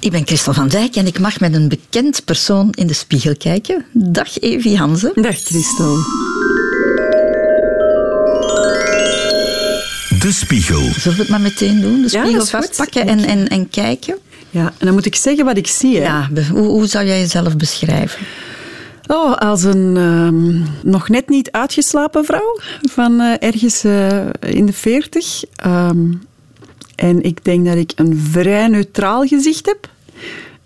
Ik ben Christel van Dijk en ik mag met een bekend persoon in de spiegel kijken. Dag Evie Hansen. Dag Christel. De spiegel. Zullen we het maar meteen doen? De Ja, spiegel goed. vastpakken en, en, en kijken? Ja, en dan moet ik zeggen wat ik zie. Hè. Ja, hoe, hoe zou jij jezelf beschrijven? Oh, als een ehm, nog net niet uitgeslapen vrouw van eh, ergens eh, in de veertig. Ehm, en ik denk dat ik een vrij neutraal gezicht heb.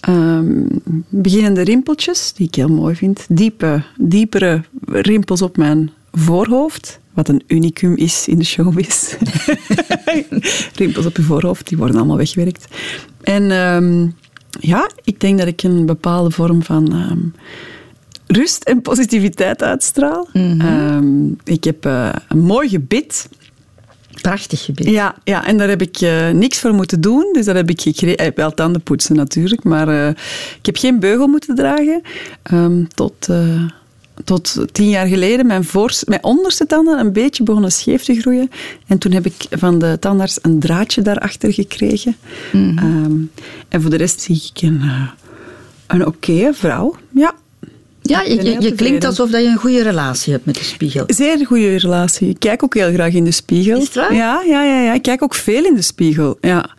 Ehm, beginnende rimpeltjes, die ik heel mooi vind. Diepe, diepere rimpels op mijn voorhoofd. Wat een unicum is in de showbiz. rimpels op je voorhoofd, die worden allemaal weggewerkt. En ehm, ja, ik denk dat ik een bepaalde vorm van... ehm, rust en positiviteit uitstraal. Ehm, ik heb eh, een mooi gebit. Prachtig gebied. Ja, ja, en daar heb ik eh, niks voor moeten doen. Dus dat heb ik gekregen. Eh, wel tanden poetsen natuurlijk, maar eh, ik heb geen beugel moeten dragen. Ehm, tot, eh, tot tien jaar geleden mijn, mijn onderste tanden een beetje begonnen scheef te groeien. En toen heb ik van de tandarts een draadje daarachter gekregen. Ehm, en voor de rest zie ik een, een oké vrouw. Ja, Ja, je, je, klinkt alsof dat je een goede relatie hebt met de spiegel. Zeer goede relatie. Ik kijk ook heel graag in de spiegel. Is het waar? Ja, ja, ja, ja. Ik kijk ook veel in de spiegel. Ja.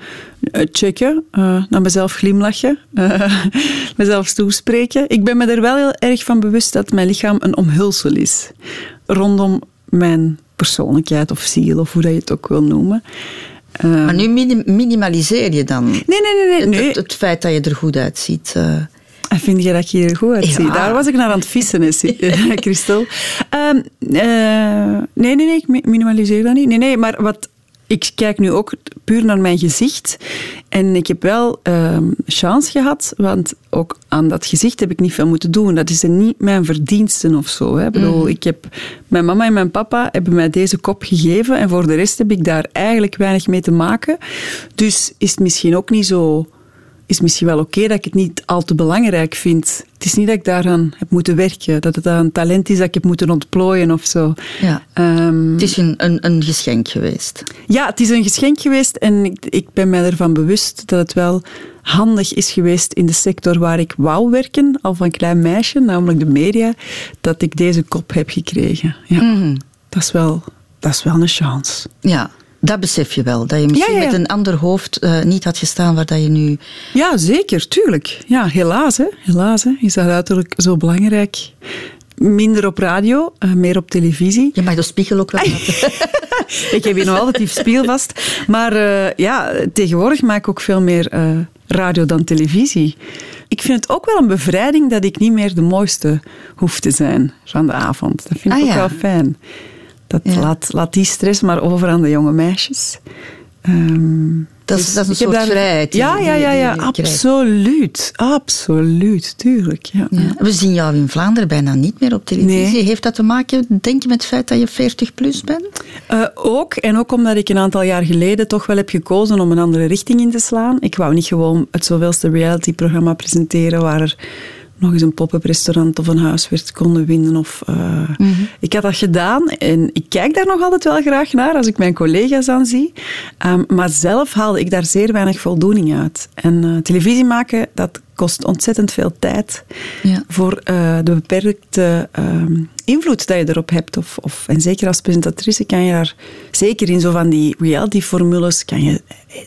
Eh, checken, eh, naar mezelf glimlachen, eh, mezelf toespreken. Ik ben me er wel heel erg van bewust dat mijn lichaam een omhulsel is. Rondom mijn persoonlijkheid of ziel, of hoe dat je het ook wil noemen. Maar nu minim- minimaliseer je dan nee, nee, nee. nee. het, nee. het, het feit dat je er goed uitziet. Vind je dat ik hier goed uitzie? Ja. Daar was ik naar aan het vissen, hè, Christel. Ehm, eh, nee, nee, nee, ik mi- minimaliseer dat niet. Nee, nee, maar wat... Ik kijk nu ook puur naar mijn gezicht. En ik heb wel ehm, chance gehad, want ook aan dat gezicht heb ik niet veel moeten doen. Dat is niet mijn verdiensten of zo. Hè. Ik bedoel, ik heb, mijn mama en mijn papa hebben mij deze kop gegeven en voor de rest heb ik daar eigenlijk weinig mee te maken. Dus is het misschien ook niet zo is misschien wel oké dat ik het niet al te belangrijk vind. Het is niet dat ik daaraan heb moeten werken, dat het een talent is dat ik heb moeten ontplooien of zo. Ja. Ehm, Het is een, een, een geschenk geweest. ja, het is een geschenk geweest en ik, ik ben mij ervan bewust dat het wel handig is geweest in de sector waar ik wou werken, al van klein meisje, namelijk de media, dat ik deze kop heb gekregen. Ja, Mhm. dat, is wel, dat is wel een chance. Ja, dat besef je wel. Dat je misschien Ja, ja, ja. met een ander hoofd eh, niet had gestaan waar dat je nu... Ja, zeker, tuurlijk. Ja, helaas, hè. helaas hè. is dat uiterlijk zo belangrijk. Minder op radio, eh, meer op televisie. Je mag de spiegel ook wel. Ik heb hier nog altijd die spiel vast. Maar eh, ja, tegenwoordig maak ik ook veel meer radio dan televisie. Ik vind het ook wel een bevrijding dat ik niet meer de mooiste hoef te zijn van de avond. Dat vind ik Ah, ook ja. wel fijn. Dat Ja. laat, laat die stress maar over aan de jonge meisjes. Ehm, Dat is, dus dat is een soort daar- vrijheid. Ja, ja, ja, ja absoluut. Absoluut, tuurlijk. Ja. Ja. We zien jou in Vlaanderen bijna niet meer op televisie. Nee. Heeft dat te maken, denk je, met het feit dat je 40 plus bent? Eh, ook, en ook omdat ik een aantal jaar geleden toch wel heb gekozen om een andere richting in te slaan. Ik wou niet gewoon het zoveelste reality-programma presenteren waar er nog eens een pop-up restaurant of een huis werd konden winnen. Of, eh, Ik had dat gedaan en ik kijk daar nog altijd wel graag naar als ik mijn collega's aan zie. Ehm, maar zelf haalde ik daar zeer weinig voldoening uit. En eh, televisie maken, dat kost ontzettend veel tijd Ja. voor eh, de beperkte ehm, invloed dat je erop hebt. Of, of, en zeker als presentatrice kan je daar, zeker in zo van die reality-formules, kan je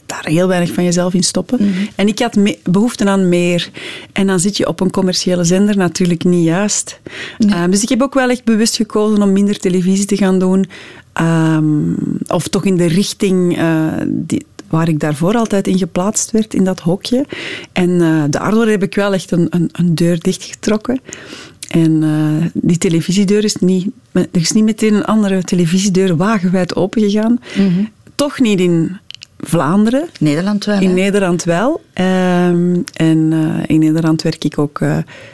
daar heel weinig van jezelf in stoppen. En ik had me- behoefte aan meer. En dan zit je op een commerciële zender natuurlijk niet juist. Ehm, dus ik heb ook wel echt bewust gekozen om minder televisie te gaan doen. Ehm, of toch in de richting eh, die, waar ik daarvoor altijd in geplaatst werd, in dat hokje. En eh, daardoor heb ik wel echt een, een, een deur dichtgetrokken. En eh, die televisiedeur is niet, er is niet meteen een andere televisiedeur wagenwijd opengegaan. Toch niet in Vlaanderen. Nederland wel, In hè? Nederland wel. Ehm, en eh, in Nederland werk ik ook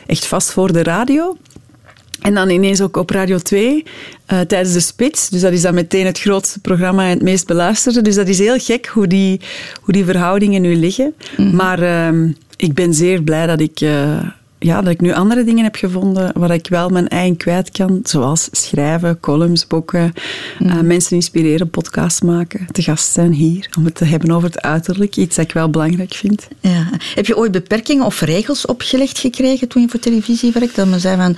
echt vast voor de radio. En dan ineens ook op Radio 2 eh, tijdens de spits. Dus dat is dan meteen het grootste programma en het meest beluisterde. Dus dat is heel gek hoe die, hoe die verhoudingen nu liggen. Maar ehm, ik ben zeer blij dat ik, eh, ja, dat ik nu andere dingen heb gevonden waar ik wel mijn eigen kwijt kan. Zoals schrijven, columns, boeken, mm. uh, mensen inspireren, podcasts maken. Te gast zijn hier om het te hebben over het uiterlijk. Iets dat ik wel belangrijk vind. Ja. Heb je ooit beperkingen of regels opgelegd gekregen toen je voor televisie werkte? Dat men zei van,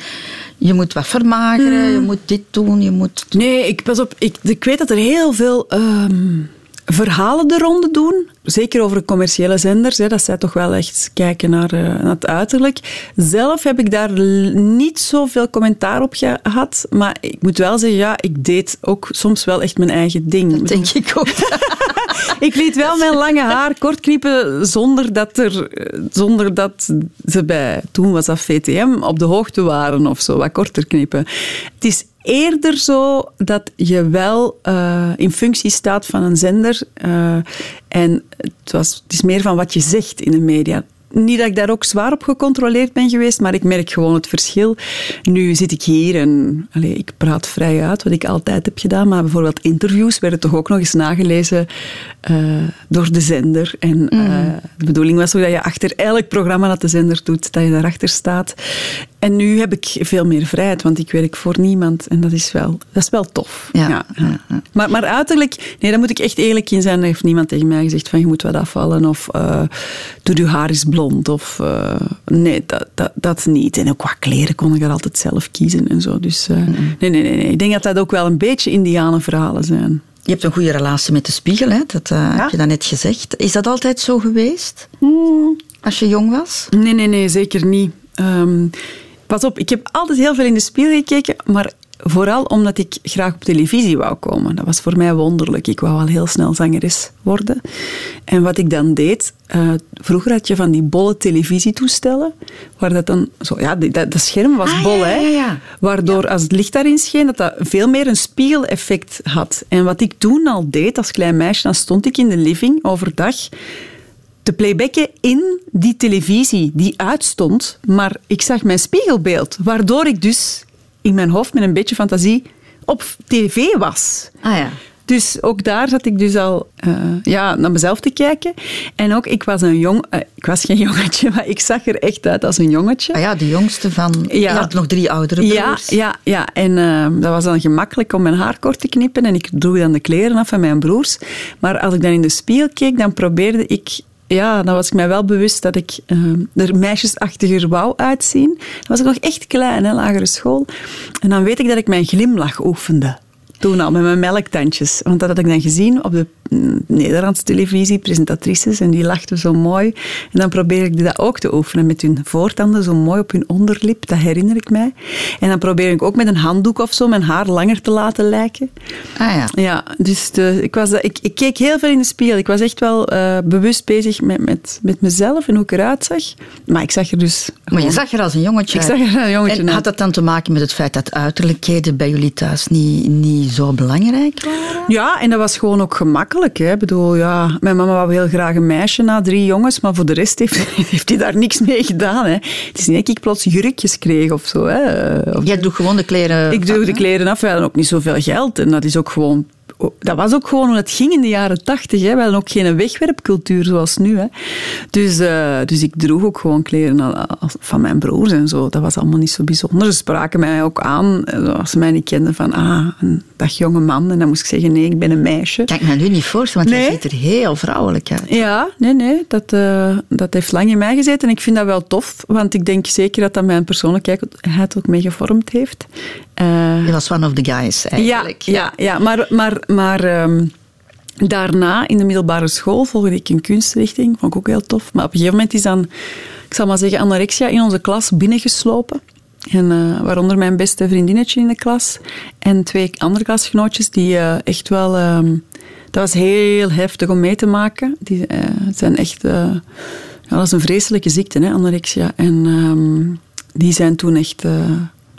je moet wat vermageren, mm. je moet dit doen, je moet... Nee, ik, pas op, ik, ik weet dat er heel veel... Um, verhalen de ronde doen. Zeker over commerciële zenders, hè, dat zij toch wel echt kijken naar, uh, naar, het uiterlijk. Zelf heb ik daar niet zoveel commentaar op gehad. Maar ik moet wel zeggen, ja, ik deed ook soms wel echt mijn eigen ding. Dat denk ik ook. ik liet wel mijn lange haar kort knippen zonder dat, er, zonder dat ze bij, toen was dat VTM, op de hoogte waren of zo, wat korter knippen. Het is eerder zo dat je wel uh, in functie staat van een zender. Uh, en het, was, het is meer van wat je zegt in de media. Niet dat ik daar ook zwaar op gecontroleerd ben geweest, maar ik merk gewoon het verschil. Nu zit ik hier en allez, ik praat vrij uit, wat ik altijd heb gedaan. Maar bijvoorbeeld interviews werden toch ook nog eens nagelezen uh, door de zender. En mm. de bedoeling was ook dat je achter elk programma dat de zender doet, dat je daarachter staat. En nu heb ik veel meer vrijheid, want ik werk voor niemand. En dat is wel, dat is wel tof. Ja, ja, ja. Maar, maar uiterlijk, nee, daar moet ik echt eerlijk in zijn. Er heeft niemand tegen mij gezegd van je moet wat afvallen of uh, doe je haar is blond. Of, uh, nee, dat, dat, dat niet. En ook qua kleren kon ik er altijd zelf kiezen en zo. Dus uh, nee, nee, nee, nee. Ik denk dat dat ook wel een beetje indianenverhalen zijn. Je hebt een goede relatie met de spiegel, hè? dat heb je dan net gezegd. Is dat altijd zo geweest? Mm. Als je jong was? Nee, nee, nee, zeker niet. Um, Pas op, ik heb altijd heel veel in de spiegel gekeken, maar vooral omdat ik graag op televisie wou komen. Dat was voor mij wonderlijk. Ik wou al heel snel zangeres worden. En wat ik dan deed, uh, vroeger had je van die bolle televisietoestellen, waar dat dan zo, ja, dat, dat scherm was ah, bol, ja, ja, ja. waardoor als het licht daarin scheen, dat dat veel meer een spiegeleffect had. En wat ik toen al deed als klein meisje, dan stond ik in de living overdag te playbacken in die televisie die uitstond, maar ik zag mijn spiegelbeeld, waardoor ik dus in mijn hoofd met een beetje fantasie op tv was. Ah ja. Dus ook daar zat ik dus al uh, ja, naar mezelf te kijken. En ook, ik was een jong... Uh, ik was geen jongetje, maar ik zag er echt uit als een jongetje. Ah ja, de jongste van... Ja. Je had nog drie oudere broers. Ja, ja, ja. en uh, dat was dan gemakkelijk om mijn haar kort te knippen. En ik droeg dan de kleren af van mijn broers. Maar als ik dan in de spiegel keek, dan probeerde ik ja, dan was ik mij wel bewust dat ik uh, er meisjesachtiger wou uitzien. Dan was ik nog echt klein, hè, lagere school. En dan weet ik dat ik mijn glimlach oefende. Toen al, met mijn melktandjes. Want dat had ik dan gezien op de Nederlandse televisie, presentatrices, en die lachten zo mooi. En dan probeer ik dat ook te oefenen met hun voortanden zo mooi op hun onderlip, dat herinner ik mij. En dan probeer ik ook met een handdoek of zo mijn haar langer te laten lijken. Ah ja. Ja, dus de, ik, was, ik, ik keek heel veel in de spiegel. Ik was echt wel uh, bewust bezig met, met, met mezelf en hoe ik eruit zag. Maar ik zag er dus... Maar je zag er als een jongetje Ik zag er als een jongetje En had dat dan te maken met het feit dat uiterlijkheden bij jullie thuis niet, niet zo belangrijk waren? Ja, en dat was gewoon ook gemakkelijk Hè. Ik bedoel, ja, mijn mama wou heel graag een meisje na drie jongens, maar voor de rest heeft, heeft hij daar niks mee gedaan. Hè. Het is niet dat ik plots jurkjes kreeg of zo. Hè. Of, Jij doet gewoon de kleren Ik doe de kleren af. We hadden ook niet zoveel geld en dat is ook gewoon dat was ook gewoon hoe het ging in de jaren tachtig. We hadden ook geen wegwerpcultuur zoals nu. Hè. Dus, uh, dus ik droeg ook gewoon kleren van mijn broers en zo. Dat was allemaal niet zo bijzonder. Ze spraken mij ook aan, eh, als ze mij niet kenden, van ah, een dag jonge man. En dan moest ik zeggen, nee, ik ben een meisje. Kan ik me nu niet voorstellen, want nee. je ziet er heel vrouwelijk uit. Ja, nee, nee. Dat, uh, dat heeft lang in mij gezeten. En ik vind dat wel tof, want ik denk zeker dat dat mijn persoonlijkheid ook mee gevormd heeft. Uh, je was one of the guys, eigenlijk. Ja, ja, ja maar, maar, maar um, daarna in de middelbare school volgde ik een kunstrichting. Vond ik ook heel tof. Maar op een gegeven moment is dan, ik zal maar zeggen, anorexia in onze klas binnengeslopen. En, uh, waaronder mijn beste vriendinnetje in de klas. En twee andere klasgenootjes die uh, echt wel... Um, dat was heel heftig om mee te maken. Die zijn echt... ja, dat is een vreselijke ziekte, hè, anorexia. En um, die zijn toen echt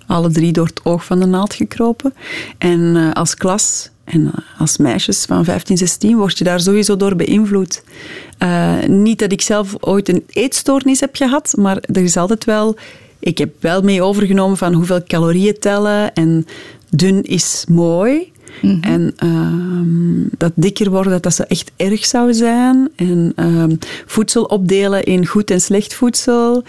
alle drie door het oog van de naald gekropen. En uh, als klas en uh, als meisjes van 15, 16 word je daar sowieso door beïnvloed. Uh, niet dat ik zelf ooit een eetstoornis heb gehad, maar er is altijd wel... Ik heb wel mee overgenomen van hoeveel calorieën tellen en dun is mooi. Mm -hmm. En uh, dat dikker worden, dat dat zo echt erg zou zijn. En uh, voedsel opdelen in goed en slecht voedsel.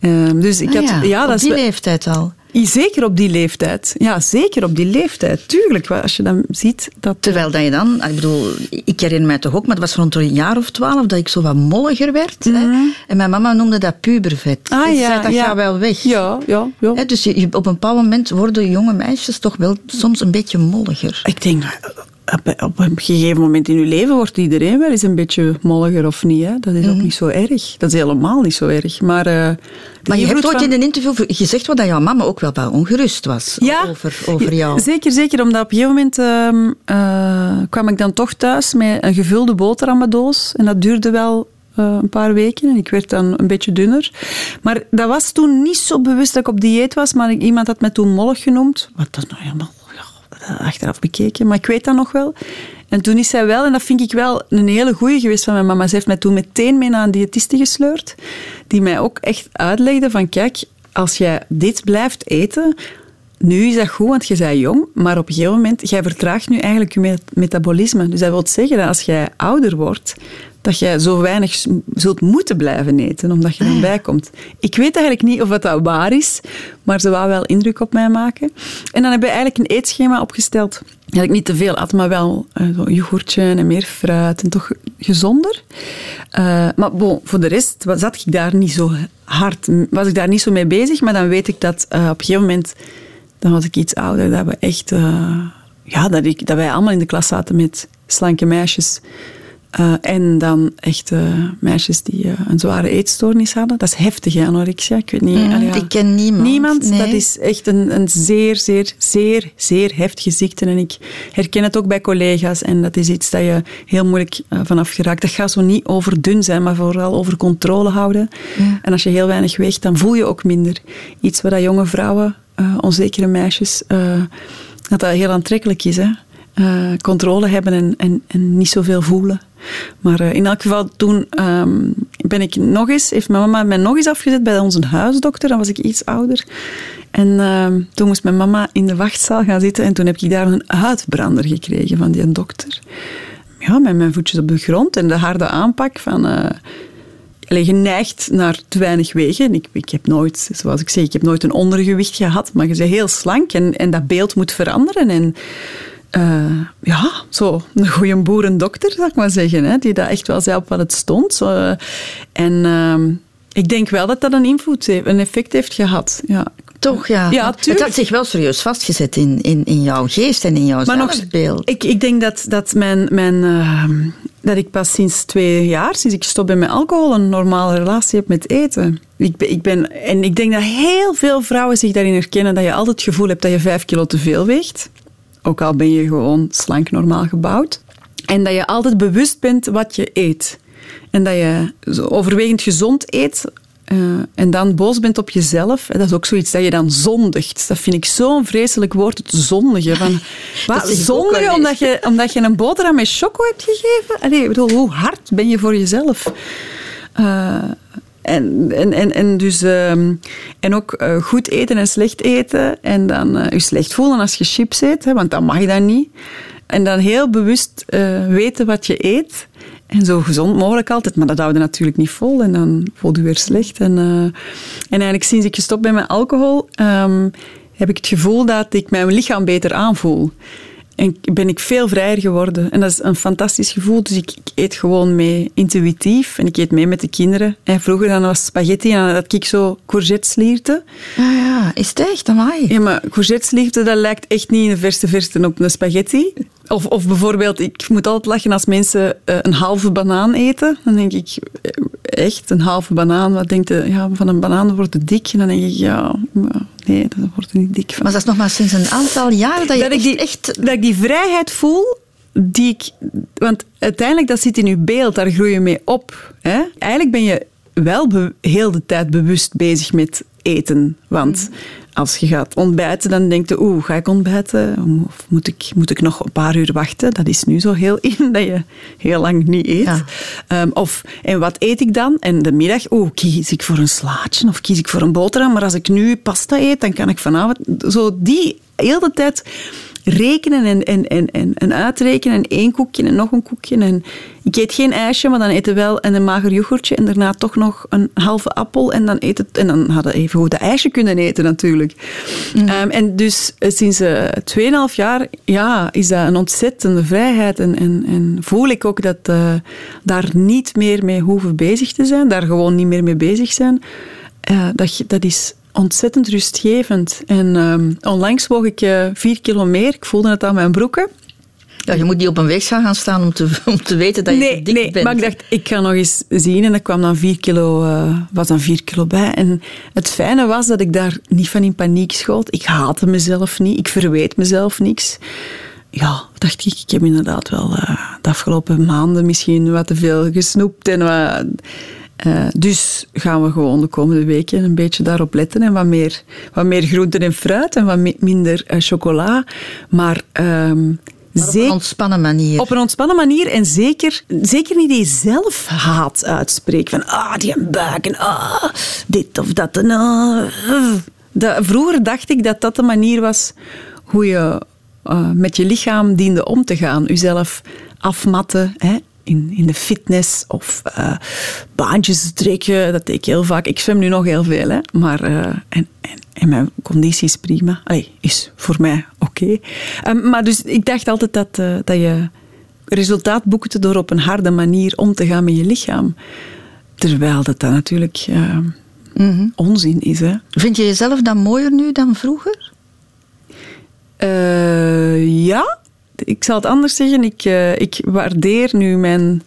Ehm, dus ik Ah had, ja, ja, op dat is die leeftijd al. Zeker op die leeftijd. Ja, zeker op die leeftijd. Tuurlijk, als je dan ziet dat... Terwijl dat je dan, ik bedoel, ik herinner mij toch ook, maar het was rond een jaar of twaalf dat ik zo wat molliger werd. Hè? En mijn mama noemde dat pubervet. Mhm. Ah, ja, zei, dat ja. gaat wel weg. Ja, ja, ja. Hè, dus je- op een bepaald moment worden jonge meisjes toch wel soms een beetje molliger. Ik denk, op, een gegeven moment in je leven wordt iedereen wel eens een beetje molliger of niet. Hè? Dat is ook niet zo erg. Dat is helemaal niet zo erg. Maar, eh, Maar je hebt ooit van- in een interview gezegd wat dat jouw mama ook wel wat ongerust was over, over jou. Zeker, zeker. Omdat op een gegeven moment ehm, eh, kwam ik dan toch thuis met een gevulde boterhammendoos. En dat duurde wel eh, een paar weken en ik werd dan een beetje dunner. Maar dat was toen niet zo bewust dat ik op dieet was, maar iemand had mij toen mollig genoemd. Wat dat nou helemaal achteraf bekeken, maar ik weet dat nog wel. En toen is zij wel, en dat vind ik wel een hele goeie geweest van mijn mama, ze heeft mij toen meteen mee naar een diëtiste gesleurd, die mij ook echt uitlegde van kijk, als jij dit blijft eten, nu is dat goed, want je bent jong, maar op een gegeven moment, jij vertraagt nu eigenlijk je met- metabolisme. Dus dat wil zeggen dat als jij ouder wordt, dat jij zo weinig zult moeten blijven eten, omdat je dan bijkomt. Ik weet eigenlijk niet of dat, waar is, maar ze wou wel indruk op mij maken. En dan hebben we eigenlijk een eetschema opgesteld. Dat ik niet te veel at, maar wel zo yoghurtje en meer fruit en toch gezonder. Eh, maar voor de rest zat ik daar niet zo hard, was ik daar niet zo mee bezig, maar dan weet ik dat eh, op een gegeven moment dan was ik iets ouder, dat we echt... ja, dat, ik, dat wij allemaal in de klas zaten met slanke meisjes. Eh, en dan echt meisjes die eh, een zware eetstoornis hadden. Dat is heftig, hè, anorexia. Ik weet niet... Mm, allee, ja. ik ken niemand. Niemand. Nee. Dat is echt een, een zeer, zeer, zeer, zeer heftige ziekte. En ik herken het ook bij collega's. En dat is iets dat je heel moeilijk eh, vanaf geraakt. Dat gaat zo niet over dun zijn, maar vooral over controle houden. En als je heel weinig weegt, dan voel je ook minder. Iets wat dat jonge vrouwen, onzekere meisjes, dat dat heel aantrekkelijk is. Hè? Controle hebben en, en, en niet zoveel voelen. Maar eh, in elk geval, toen ehm, ben ik nog eens, heeft mijn mama mij nog eens afgezet bij onze huisdokter. Dan was ik iets ouder. En ehm, toen moest mijn mama in de wachtzaal gaan zitten. En toen heb ik daar een uitbrander gekregen van die dokter. Ja, met mijn voetjes op de grond en de harde aanpak van... Allee, geneigd naar te weinig wegen. Ik, ik heb nooit, zoals ik zeg, ik heb nooit een ondergewicht gehad, maar je bent heel slank en, en dat beeld moet veranderen. En eh, ja, zo een goede boerendokter, zou ik maar zeggen, hè, die dat echt wel zei op wat het stond. Zo, en ehm, ik denk wel dat dat een invloed heeft, een effect heeft gehad. Ja. Toch, ja. Ja, het had zich wel serieus vastgezet in, in, in jouw geest en in jouw Maar nog, ik, ik denk dat, dat, mijn, mijn, ehm, dat ik pas sinds twee jaar, sinds ik stop ben met alcohol, een normale relatie heb met eten. Ik, ik ben, en ik denk dat heel veel vrouwen zich daarin herkennen dat je altijd het gevoel hebt dat je vijf kilo te veel weegt. Ook al ben je gewoon slank normaal gebouwd. En dat je altijd bewust bent wat je eet. En dat je overwegend gezond eet. eh, en dan boos bent op jezelf. Dat is ook zoiets dat je dan zondigt. Dat vind ik zo'n vreselijk woord, het zondigen. Van, wat, zondigen omdat je, omdat je een boterham met choco hebt gegeven? Allee, ik bedoel, hoe hard ben je voor jezelf? Eh, en, en, en, en, dus, ehm, en ook eh, goed eten en slecht eten. En dan eh, je slecht voelen als je chips eet, hè, want dat mag dan niet. En dan heel bewust eh, weten wat je eet. En zo gezond mogelijk altijd. Maar dat houden natuurlijk niet vol. En dan voel je weer slecht. En, en eigenlijk sinds ik gestopt ben met alcohol... ehm, heb ik het gevoel dat ik mijn lichaam beter aanvoel. En ben ik veel vrijer geworden. En dat is een fantastisch gevoel. Dus ik, ik eet gewoon mee intuïtief. En ik eet mee met de kinderen. En vroeger dan was spaghetti en dan had ik zo courgetteslierten. Ah ja, is het echt? Amai. Ja, maar courgetteslierten, dat lijkt echt niet in de verste verste op een spaghetti. Of, of bijvoorbeeld, ik moet altijd lachen als mensen eh, een halve banaan eten. Dan denk ik, eh, echt, een halve banaan. Wat denkt je? Ja, van een banaan wordt het dik. En dan denk ik, ja, nee, dat wordt er niet dik van. Maar dat is nog maar sinds een aantal jaar dat je dat, ik echt, die, echt... dat ik die vrijheid voel, die ik... Want uiteindelijk, dat zit in je beeld, daar groei je mee op. Hè? Eigenlijk ben je wel heel de tijd bewust bezig met eten. Want als je gaat ontbijten, dan denk je, oeh, ga ik ontbijten? Of moet ik, moet ik nog een paar uur wachten? Dat is nu zo heel in, dat je heel lang niet eet. Ja. Ehm, of, en wat eet ik dan? En de middag, oeh, kies ik voor een slaatje of kies ik voor een boterham? Maar als ik nu pasta eet, dan kan ik vanavond... Zo die heel de tijd rekenen en, en, en, en, en uitrekenen. En één koekje en nog een koekje. En ik eet geen ijsje, maar dan eten wel en een mager yoghurtje. En daarna toch nog een halve appel. En dan, eet het, en dan hadden we even goed de ijsje kunnen eten natuurlijk. Ehm, en dus eh, sinds uh, 2,5 jaar ja, is dat een ontzettende vrijheid. En, en, en voel ik ook dat uh, daar niet meer mee hoeven bezig te zijn. Daar gewoon niet meer mee bezig zijn. Uh, dat, dat is ontzettend rustgevend. En um, onlangs woog ik uh, vier kilo meer. Ik voelde het aan mijn broeken. Ja, je moet niet op een weegschaal gaan staan om te, om te weten dat je nee, dik nee, bent. maar ik dacht, ik ga nog eens zien. En er kwam dan vier kilo, uh, was dan vier kilo bij. En het fijne was dat ik daar niet van in paniek schoot. Ik haatte mezelf niet. Ik verweet mezelf niks. Ja, dacht ik, ik heb inderdaad wel uh, de afgelopen maanden misschien wat te veel gesnoept en wat... Uh, dus gaan we gewoon de komende weken een beetje daarop letten en wat meer, wat meer groenten en fruit en wat mi minder uh, chocola. Maar, um, maar op een ontspannen manier. Op een ontspannen manier en zeker, zeker niet die zelfhaat uitspreken. Van ah, die buik en ah, dit of dat. En, ah. vroeger dacht ik dat dat de manier was hoe je uh, met je lichaam diende om te gaan. Uzelf afmatten, hè, in, in de fitness of uh, baantjes trekken. Dat deed ik heel vaak. Ik zwem nu nog heel veel, hè. maar uh, en, en, en, mijn conditie is prima. Allee, is voor mij oké. Okay. Um, maar dus ik dacht altijd dat, uh, dat je resultaat boekte door op een harde manier om te gaan met je lichaam. Terwijl dat, dat natuurlijk mm -hmm. onzin is. Hè. Vind je jezelf dan mooier nu dan vroeger? ja, ik zal het anders zeggen. Ik, uh, ik waardeer nu mijn,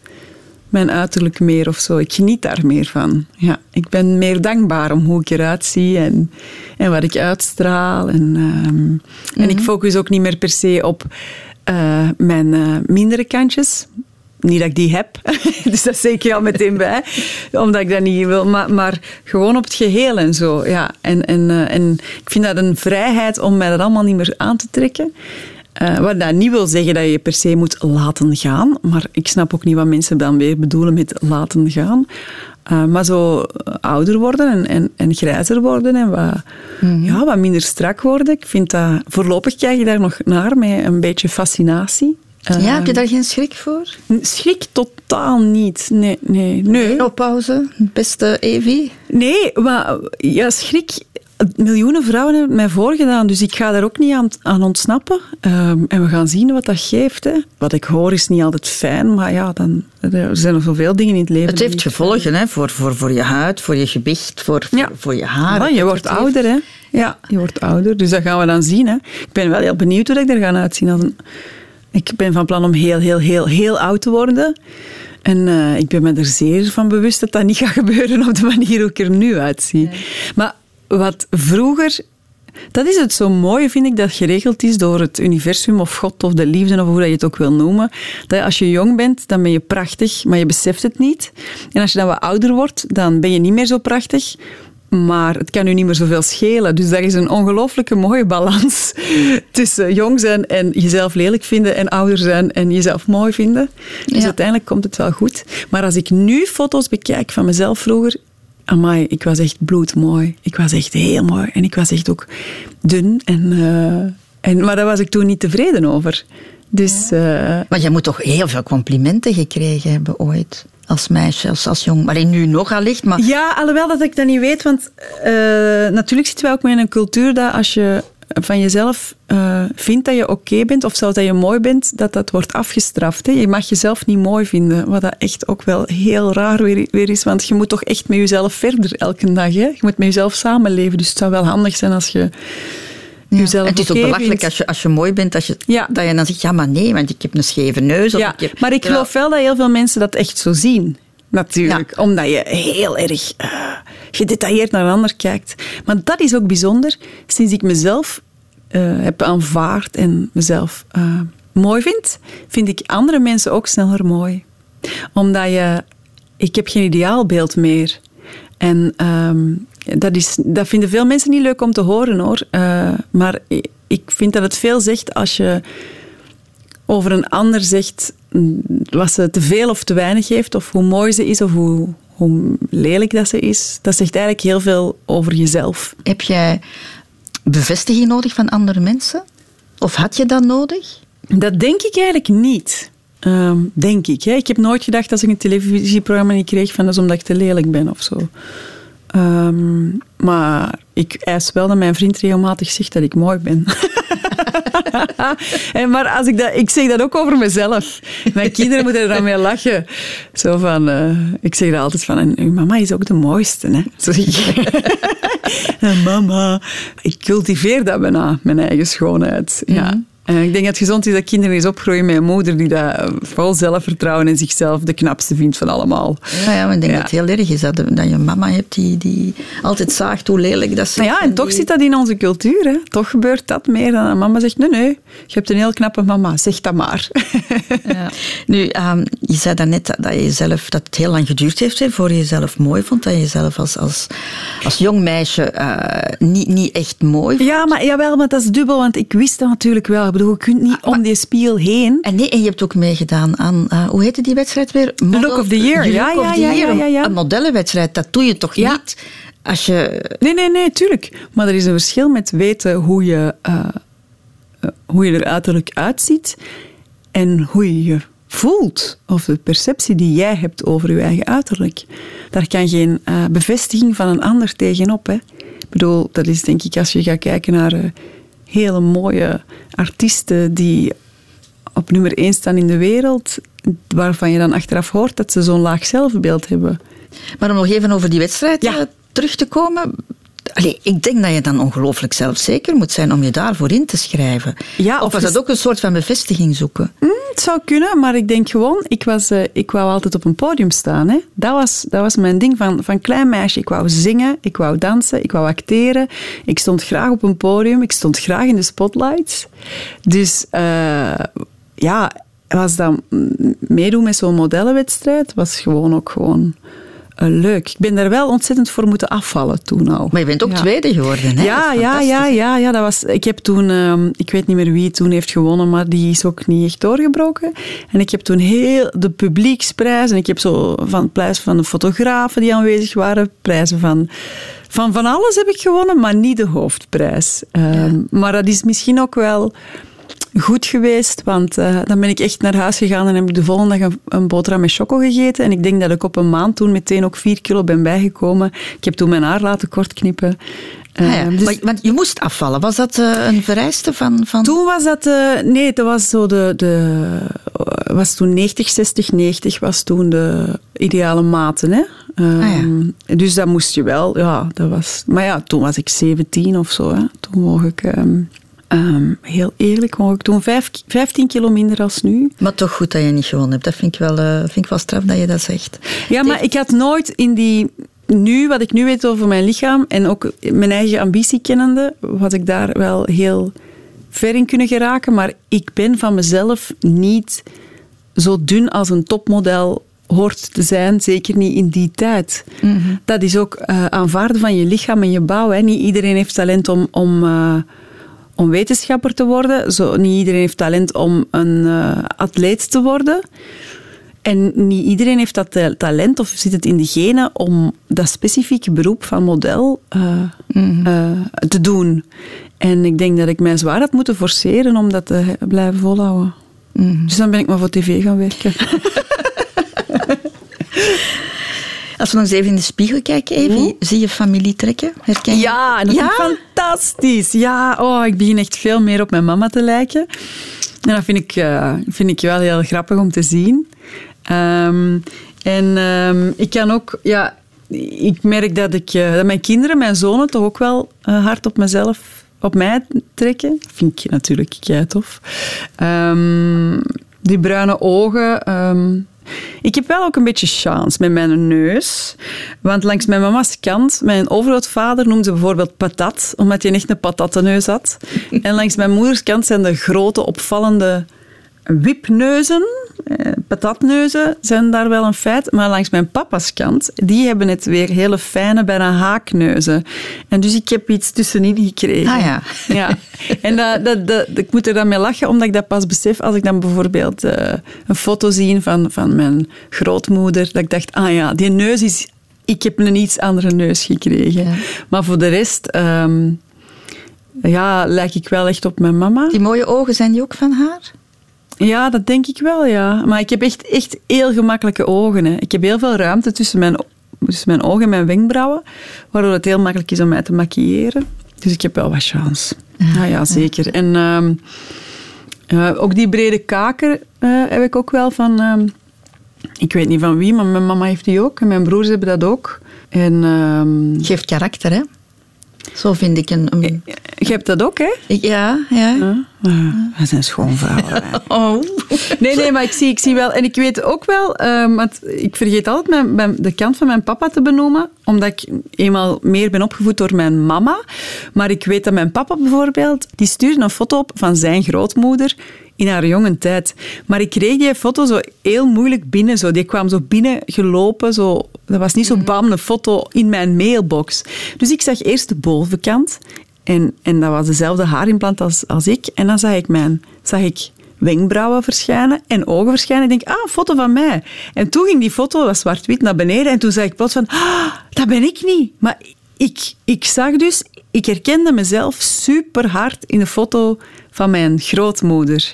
mijn uiterlijk meer of zo. Ik geniet daar meer van. Ja, ik ben meer dankbaar om hoe ik eruit zie en, en wat ik uitstraal. En, -hmm. en ik focus ook niet meer per se op uh, mijn uh, mindere kantjes. Niet dat ik die heb, dus dat zeker al meteen bij, omdat ik dat niet wil, maar, maar gewoon op het geheel en zo. Ja. En, en, en ik vind dat een vrijheid om mij dat allemaal niet meer aan te trekken. Uh, wat dat niet wil zeggen dat je per se moet laten gaan, maar ik snap ook niet wat mensen dan weer bedoelen met laten gaan. Uh, maar zo ouder worden en, en, en grijzer worden en wat, -hmm. ja, wat minder strak worden. Ik vind dat, voorlopig kijk je daar nog naar met een beetje fascinatie. Uh, ja, heb je daar geen schrik voor? Schrik totaal niet. Nee, nee. nee. No pauze, beste Evie? Nee, maar ja, schrik miljoenen vrouwen hebben mij voorgedaan, dus ik ga daar ook niet aan, aan ontsnappen. Um, en we gaan zien wat dat geeft. Hè. Wat ik hoor is niet altijd fijn, maar ja, dan, er zijn er zoveel dingen in het leven. Het heeft gevolgen hè, voor, voor, voor je huid, voor je gewicht, voor, ja. voor, voor je haar. Ja, je wordt ouder, hè? Ja, je wordt ouder, dus dat gaan we dan zien. Hè. Ik ben wel heel benieuwd hoe ik er ga uitzien. Als een... Ik ben van plan om heel, heel, heel, heel oud te worden. En uh, ik ben me er zeer van bewust dat dat niet gaat gebeuren op de manier hoe ik er nu uitzie. Nee. Maar wat vroeger. Dat is het zo mooie, vind ik, dat geregeld is door het universum of God of de liefde of hoe je het ook wil noemen. Dat als je jong bent, dan ben je prachtig, maar je beseft het niet. En als je dan wat ouder wordt, dan ben je niet meer zo prachtig. Maar het kan u niet meer zoveel schelen. Dus daar is een ongelooflijke mooie balans tussen jong zijn en jezelf lelijk vinden en ouder zijn en jezelf mooi vinden. Dus ja. uiteindelijk komt het wel goed. Maar als ik nu foto's bekijk van mezelf vroeger, Amai, ik was echt bloedmooi. Ik was echt heel mooi. En ik was echt ook dun. En, uh, en, maar daar was ik toen niet tevreden over. Dus, uh, maar je moet toch heel veel complimenten gekregen hebben ooit? Als meisje, als, als jong. Alleen nu nog allicht, maar... Ja, alhoewel dat ik dat niet weet. Want uh, natuurlijk zitten wij ook in een cultuur dat als je van jezelf uh, vindt dat je oké okay bent of zelfs dat je mooi bent, dat dat wordt afgestraft. Hè? Je mag jezelf niet mooi vinden, wat dat echt ook wel heel raar weer, weer is, want je moet toch echt met jezelf verder elke dag. Hè? Je moet met jezelf samenleven, dus het zou wel handig zijn als je ja. jezelf Het is ook belachelijk als je, als je mooi bent, als je, ja. dat je dan zegt, ja maar nee, want ik heb een scheve neus. Of ja, ik heb, maar ik geloof wel dat heel veel mensen dat echt zo zien. Natuurlijk, ja. omdat je heel erg uh, gedetailleerd naar een ander kijkt. Maar dat is ook bijzonder. Sinds ik mezelf uh, heb aanvaard en mezelf uh, mooi vind, vind ik andere mensen ook sneller mooi. Omdat je... Ik heb geen ideaalbeeld meer. En um, dat, is, dat vinden veel mensen niet leuk om te horen, hoor. Maar ik vind dat het veel zegt als je over een ander zegt wat ze te veel of te weinig heeft, of hoe mooi ze is, of hoe, hoe lelijk dat ze is. Dat zegt eigenlijk heel veel over jezelf. Heb jij bevestiging nodig van andere mensen? Of had je dat nodig? Dat denk ik eigenlijk niet. Ehm, denk ik. Hè. Ik heb nooit gedacht als ik een televisieprogramma niet kreeg van dat is omdat ik te lelijk ben of zo. Ehm, maar ik eis wel dat mijn vriend regelmatig zegt dat ik mooi ben. maar als ik, dat, ik zeg dat ook over mezelf. Mijn kinderen moeten er dan mee lachen. Zo van, uh, ik zeg dat altijd van, en uw mama is ook de mooiste. Hè? Zo mama, ik cultiveer dat bijna, mijn eigen schoonheid. Ja. Mhm. En ik denk dat het gezond is dat kinderen eens opgroeien met een moeder die dat vol zelfvertrouwen en zichzelf de knapste vindt van allemaal. Ja, ja maar ik denk dat het heel erg is dat, dat je mama hebt die, die altijd zaagt hoe lelijk dat ze Ja, en, toch zit dat in onze cultuur. Hè. Toch gebeurt dat meer dan een mama zegt, nee, nee, je hebt een heel knappe mama, zeg dat maar. Ja. Nu, um, je zei daarnet dat, dat, je zelf, dat het heel lang geduurd heeft hè, voor je jezelf mooi vond, dat je jezelf als, als, als jong meisje uh, niet, niet echt mooi vond. Ja, maar, jawel, maar dat is dubbel, want ik wist dat natuurlijk wel bedoel, je kunt niet om die spiegel heen. En, nee, en je hebt ook meegedaan aan, uh, hoe heette die wedstrijd weer? Model, Look of the Year. Ja, ja, ja, ja, ja, Een modellenwedstrijd, dat doe je toch niet als je... Nee, nee, nee, tuurlijk. Maar er is een verschil met weten hoe je, uh, hoe je er uiterlijk uitziet en hoe je je voelt, of de perceptie die jij hebt over je eigen uiterlijk. Daar kan geen uh, bevestiging van een ander tegenop. Hè. Ik bedoel, dat is denk ik als je gaat kijken naar uh, hele mooie artiesten die op nummer 1 staan in de wereld, waarvan je dan achteraf hoort dat ze zo'n laag zelfbeeld hebben. Maar om nog even over die wedstrijd ja. Eh, terug te komen. Allee, ik denk dat je dan ongelooflijk zelfzeker moet zijn om je daarvoor in te schrijven. Ja, of, was dat ook een soort van bevestiging zoeken? Mm, het zou kunnen, maar ik denk gewoon, ik, was, uh, ik wou altijd op een podium staan. Hè. Dat, was, dat was mijn ding van, van klein meisje. Ik wou zingen, ik wou dansen, ik wou acteren. Ik stond graag op een podium, ik stond graag in de spotlights. Dus uh, ja, was dat meedoen met zo'n modellenwedstrijd, was gewoon ook gewoon leuk. Ik ben daar wel ontzettend voor moeten afvallen toen al. Maar je bent ook tweede geworden, hè? Ja, ja, ja, ja, ja. Dat was, ik heb toen, uh, ik weet niet meer wie toen heeft gewonnen, maar die is ook niet echt doorgebroken. En ik heb toen heel de publieksprijs, en ik heb zo van prijs van de fotografen die aanwezig waren, prijzen van, van van alles heb ik gewonnen, maar niet de hoofdprijs. Uh, Maar dat is misschien ook wel goed geweest, want uh, dan ben ik echt naar huis gegaan en heb ik de volgende dag een, een boterham met choco gegeten. En ik denk dat ik op een maand toen meteen ook vier kilo ben bijgekomen. Ik heb toen mijn haar laten kort knippen. Uh, ja, dus... maar, want je moest afvallen. Was dat uh, een vereiste van, van... Toen was dat... nee, dat was zo de... de was toen 90, 60, 90 was toen de ideale maten, hè. Ah, ja. Dus dat moest je wel, ja, dat was... Maar ja, toen was ik 17 of zo, hè. Toen woog ik... Um, Um, heel eerlijk, woog ik toen vijf, 15 kilo minder als nu. Maar toch goed dat je niet gewonnen hebt. Dat vind ik wel, uh, vind ik wel straf dat je dat zegt. Ja, maar ik had nooit in die... Nu, wat ik nu weet over mijn lichaam en ook mijn eigen ambitie kennende, was ik daar wel heel ver in kunnen geraken. Maar ik ben van mezelf niet zo dun als een topmodel hoort te zijn, zeker niet in die tijd. Mm -hmm. Dat is ook uh, aanvaarden van je lichaam en je bouw. Hè. Niet iedereen heeft talent om... om uh, om wetenschapper te worden. Zo, niet iedereen heeft talent om een uh, atleet te worden. En niet iedereen heeft dat talent of zit het in de genen om dat specifieke beroep van model uh, mm uh, te doen. En ik denk dat ik mij zwaar had moeten forceren om dat te blijven volhouden. Mm -hmm. Dus dan ben ik maar voor tv gaan werken. Als we nog eens even in de spiegel kijken, Evie, hm? zie je familie trekken? Herken je? Ja, dat ja? is fantastisch. Ja, oh, ik begin echt veel meer op mijn mama te lijken. En dat vind ik, uh, vind ik wel heel grappig om te zien. Um, en um, ik kan ook, ja, ik merk dat, ik, uh, dat mijn kinderen, mijn zonen, toch ook wel uh, hard op mezelf, op mij trekken. Dat vind ik natuurlijk kei tof. Um, die bruine ogen, ik heb wel ook een beetje chance met mijn neus. Want langs mijn mama's kant, mijn overgrootvader noemde bijvoorbeeld patat, omdat hij echt een patattenneus had. En langs mijn moeders kant zijn de grote, opvallende wipneuzen, eh, patatneuzen zijn daar wel een feit. Maar langs mijn papa's kant, die hebben het weer hele fijne, bijna haakneuzen. En dus ik heb iets tussenin gekregen. Ah ja. ja. En dat, dat, dat, ik moet er dan mee lachen, omdat ik dat pas besef als ik dan bijvoorbeeld uh, een foto zie van, van mijn grootmoeder. Dat ik dacht, ah ja, die neus is... Ik heb een iets andere neus gekregen. Ja. Maar voor de rest... Um, ja, lijk ik wel echt op mijn mama. Die mooie ogen, zijn die ook van haar? Ja, dat denk ik wel, ja. Maar ik heb echt, echt heel gemakkelijke ogen. Hè. Ik heb heel veel ruimte tussen mijn, tussen mijn ogen en mijn wenkbrauwen, waardoor het heel makkelijk is om mij te maquilleren. Dus ik heb wel wat chance. Ja, ja, zeker. En ehm, eh, ook die brede kaken eh, heb ik ook wel van... ehm, ik weet niet van wie, maar mijn mama heeft die ook. En mijn broers hebben dat ook. En ehm, Geeft karakter, hè? Zo vind ik een... een- je hebt dat ook, hè? Ik- ja, ja. Uh, wij zijn schoonvrouwen. Oh. Nee, nee, maar ik zie, ik zie wel... En ik weet ook wel... ehm, want ik vergeet altijd mijn, mijn- de kant van mijn papa te benoemen. Omdat ik eenmaal meer ben opgevoed door mijn mama. Maar ik weet dat mijn papa bijvoorbeeld... Die stuurde een foto op van zijn grootmoeder in haar jonge tijd. Maar ik kreeg die foto zo heel moeilijk binnen. Zo. Die kwam zo binnen gelopen. Zo. Dat was niet zo bam, een foto in mijn mailbox. Dus ik zag eerst de bovenkant. En, en dat was dezelfde haarimplant als, als ik. En dan zag ik, mijn, zag ik wenkbrauwen verschijnen en ogen verschijnen. Ik denk, ah, een foto van mij. En toen ging die foto, dat zwart-wit, naar beneden. En toen zag ik plots van, ah, dat ben ik niet. Maar ik, ik zag dus, ik herkende mezelf super hard in de foto van mijn grootmoeder.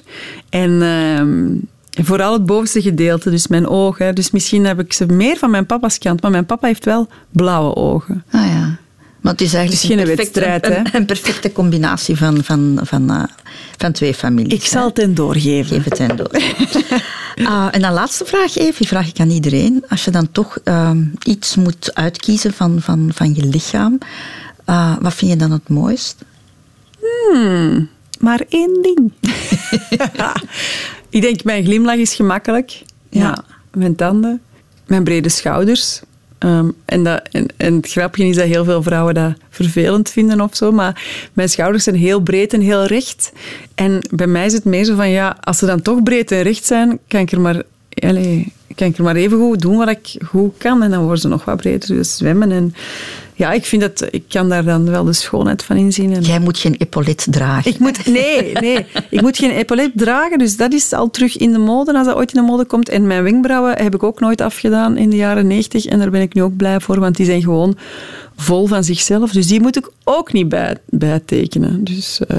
En... ehm, vooral het bovenste gedeelte, dus mijn ogen. Dus misschien heb ik ze meer van mijn papa's kant, maar mijn papa heeft wel blauwe ogen. Ah ja. Maar het is eigenlijk een, perfecte, wedstrijd, een, een perfecte combinatie van, van, van, eh, van twee families. Ik hè. zal het hen doorgeven. Geef het hen door. Ah, en dan laatste vraag even, die vraag ik aan iedereen. Als je dan toch ehm, iets moet uitkiezen van, van, van je lichaam, ah, wat vind je dan het mooist? Maar één ding. ik denk, mijn glimlach is gemakkelijk. Ja. Ja. Mijn tanden. Mijn brede schouders. Ehm, en, dat, en, en het grapje is dat heel veel vrouwen dat vervelend vinden of zo. Maar mijn schouders zijn heel breed en heel recht. En bij mij is het meer zo van, ja, als ze dan toch breed en recht zijn, kan ik er maar... Allee, kan ik er maar even goed doen wat ik goed kan. En dan worden ze nog wat breder. Dus zwemmen. En ja, ik vind dat... Ik kan daar dan wel de schoonheid van inzien. En Jij moet geen epaulet dragen. ik moet, nee, nee, ik moet geen epaulet dragen, dus dat is al terug in de mode als dat ooit in de mode komt. En mijn wenkbrauwen heb ik ook nooit afgedaan in de jaren 90 en daar ben ik nu ook blij voor, want die zijn gewoon vol van zichzelf. Dus die moet ik ook niet bij, bijtekenen. Dus eh,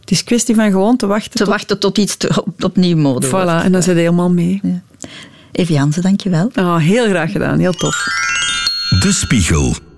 het is kwestie van gewoon te wachten. te tot- wachten tot iets te- op, opnieuw mode wordt. Voilà, en dan zit je helemaal mee. Ja. Jansen, dankjewel. Oh, heel graag gedaan, heel tof. De Spiegel.